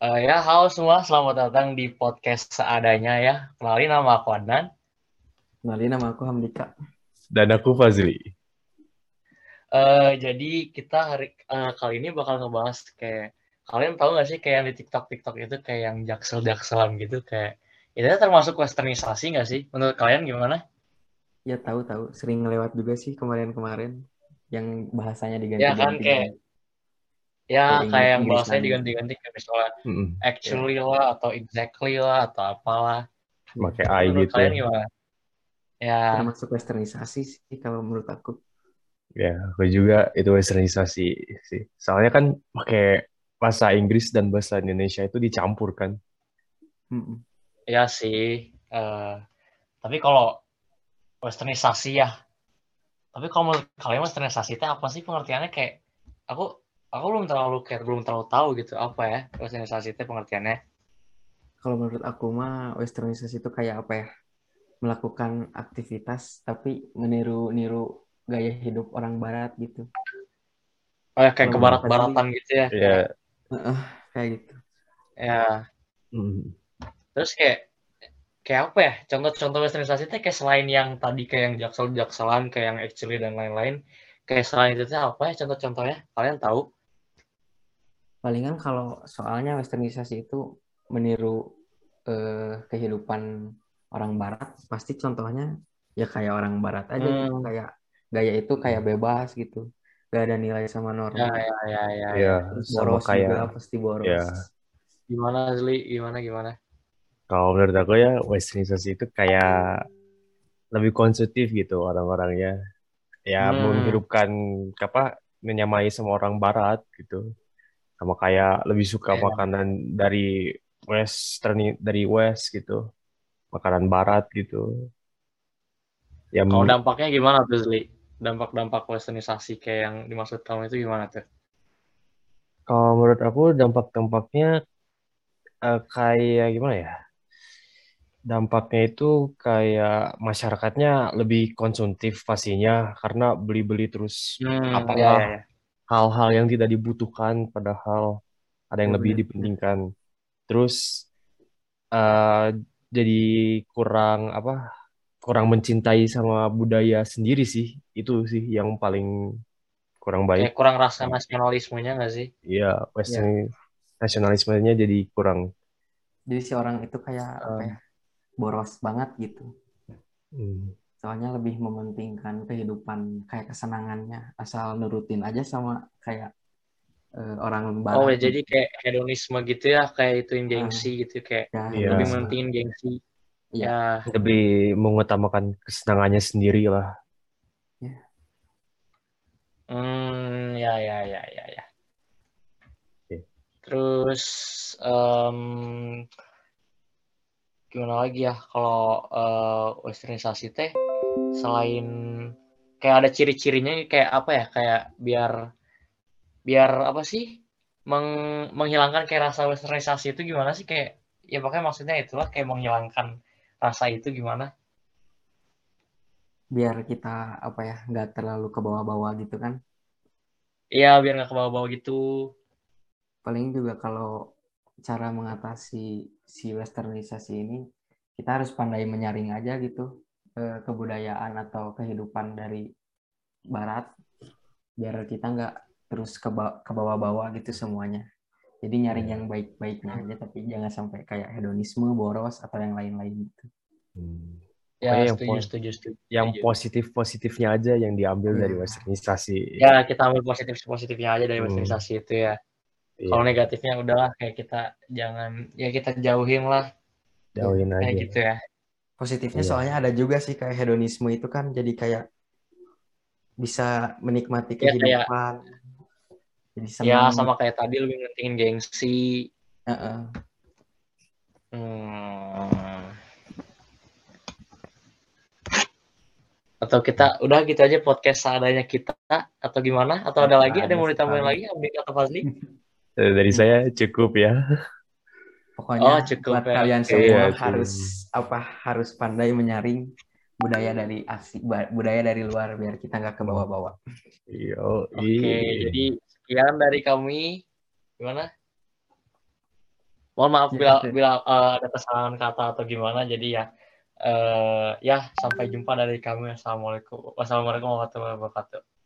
Uh, ya, halo semua, selamat datang di podcast seadanya ya. Kenalin nama aku Adnan. Kenalin nama aku Hamdika. Dan aku Fazli. Uh, jadi kita hari uh, kali ini bakal ngebahas kayak kalian tahu gak sih kayak di TikTok TikTok itu kayak yang jaksel jakselan gitu kayak itu termasuk westernisasi gak sih? Menurut kalian gimana? Ya tahu tahu, sering lewat juga sih kemarin-kemarin yang bahasanya diganti. Ya kan kayak ya kayak, yang bahasanya diganti-ganti kayak misalnya mm-hmm. actually yeah. lah atau exactly lah atau apalah. Pakai I gitu kalian gimana? Ya. Termasuk westernisasi sih kalau menurut aku. Ya aku juga itu westernisasi sih. Soalnya kan pakai bahasa Inggris dan bahasa Indonesia itu dicampur kan. Mm-hmm. ya sih uh, tapi kalau westernisasi ya. Tapi kalau menurut kalian westernisasi itu apa sih pengertiannya? Kayak aku aku belum terlalu kayak belum terlalu tahu gitu apa ya westernisasi itu pengertiannya. Kalau menurut aku mah westernisasi itu kayak apa ya melakukan aktivitas tapi meniru-niru gaya hidup orang barat gitu. Oh ya kayak ke barat-baratan gitu ya? Iya. uh, kayak gitu. Ya hmm. terus kayak kayak apa ya contoh-contoh westernisasi itu kayak selain yang tadi kayak yang jaksel-jakselan kayak yang actually dan lain-lain kayak selain itu apa ya contoh-contohnya? Kalian tahu palingan kalau soalnya westernisasi itu meniru eh, kehidupan orang barat pasti contohnya ya kayak orang barat aja gitu. hmm. kayak gaya itu kayak bebas gitu gak ada nilai sama norma ya ya ya ya, ya. boros kayak, juga pasti boros ya. gimana Zli gimana gimana kalau menurut aku ya westernisasi itu kayak lebih konsumtif gitu orang-orangnya ya hmm. menghidupkan apa menyamai sama orang barat gitu sama kayak lebih suka yeah. makanan dari western dari west gitu. Makanan barat gitu. Ya kalau dampaknya gimana tuh Zli? Dampak-dampak westernisasi kayak yang dimaksud kamu itu gimana tuh? Kalau menurut aku dampak-dampaknya uh, kayak gimana ya? Dampaknya itu kayak masyarakatnya lebih konsumtif pastinya karena beli-beli terus hmm, apa ya, ya, ya hal-hal yang tidak dibutuhkan padahal ada yang lebih dipentingkan. Terus uh, jadi kurang apa kurang mencintai sama budaya sendiri sih. Itu sih yang paling kurang baik. Kayak kurang rasa nasionalismenya nggak sih? Iya western ya. nasionalismenya jadi kurang. Jadi si orang itu kayak uh, apa ya boros banget gitu. Hmm soalnya lebih mementingkan kehidupan kayak kesenangannya asal nurutin aja sama kayak uh, orang barat. Oh ya jadi kayak hedonisme gitu ya kayak itu yang gengsi uh, gitu kayak ya, lebih mementingin gengsi. Ya. ya. Lebih mengutamakan kesenangannya sendiri lah. Ya. Hmm ya ya ya ya ya. Okay. Terus um, gimana lagi ya kalau uh, westernisasi teh selain kayak ada ciri-cirinya kayak apa ya? Kayak biar biar apa sih? Meng, menghilangkan kayak rasa westernisasi itu gimana sih? Kayak ya pokoknya maksudnya itulah kayak menghilangkan rasa itu gimana? Biar kita apa ya nggak terlalu ke bawah-bawah gitu kan? Iya biar nggak ke bawah-bawah gitu. Paling juga kalau cara mengatasi si westernisasi ini kita harus pandai menyaring aja gitu eh, kebudayaan atau kehidupan dari barat biar kita nggak terus ke ke bawah-bawah gitu semuanya jadi nyaring yang baik-baiknya aja tapi jangan sampai kayak hedonisme boros atau yang lain-lain gitu hmm. ya yang setuju, setuju, setuju, yang positif positifnya aja yang diambil ya. dari iya. westernisasi ya kita ambil positif positifnya aja dari hmm. westernisasi itu ya Iya. Kalau negatifnya udahlah kayak kita jangan ya kita jauhin lah. Jauhin kayak aja. gitu ya. Positifnya iya. soalnya ada juga sih kayak hedonisme itu kan jadi kayak bisa menikmati iya, kehidupan. Ya, jadi Ya sama kayak tadi lebih pentingin gengsi. Uh -uh. Hmm. Atau kita udah gitu aja podcast seadanya kita atau gimana? Atau ada lagi? Ada yang mau ditambahin lagi? Abdi atau Fazli? Dari saya cukup ya. Pokoknya oh, cukup buat ya. kalian semua iya, harus apa harus pandai menyaring budaya dari asli budaya dari luar biar kita nggak ke bawah-bawah. Iya. Oke, jadi sekian dari kami. Gimana? Mohon maaf Ya, bila bila eh, ada kesalahan kata atau gimana. Jadi ya eh ya sampai jumpa dari kami. Assalamualaikum. Wassalamualaikum warahmatullahi wabarakatuh.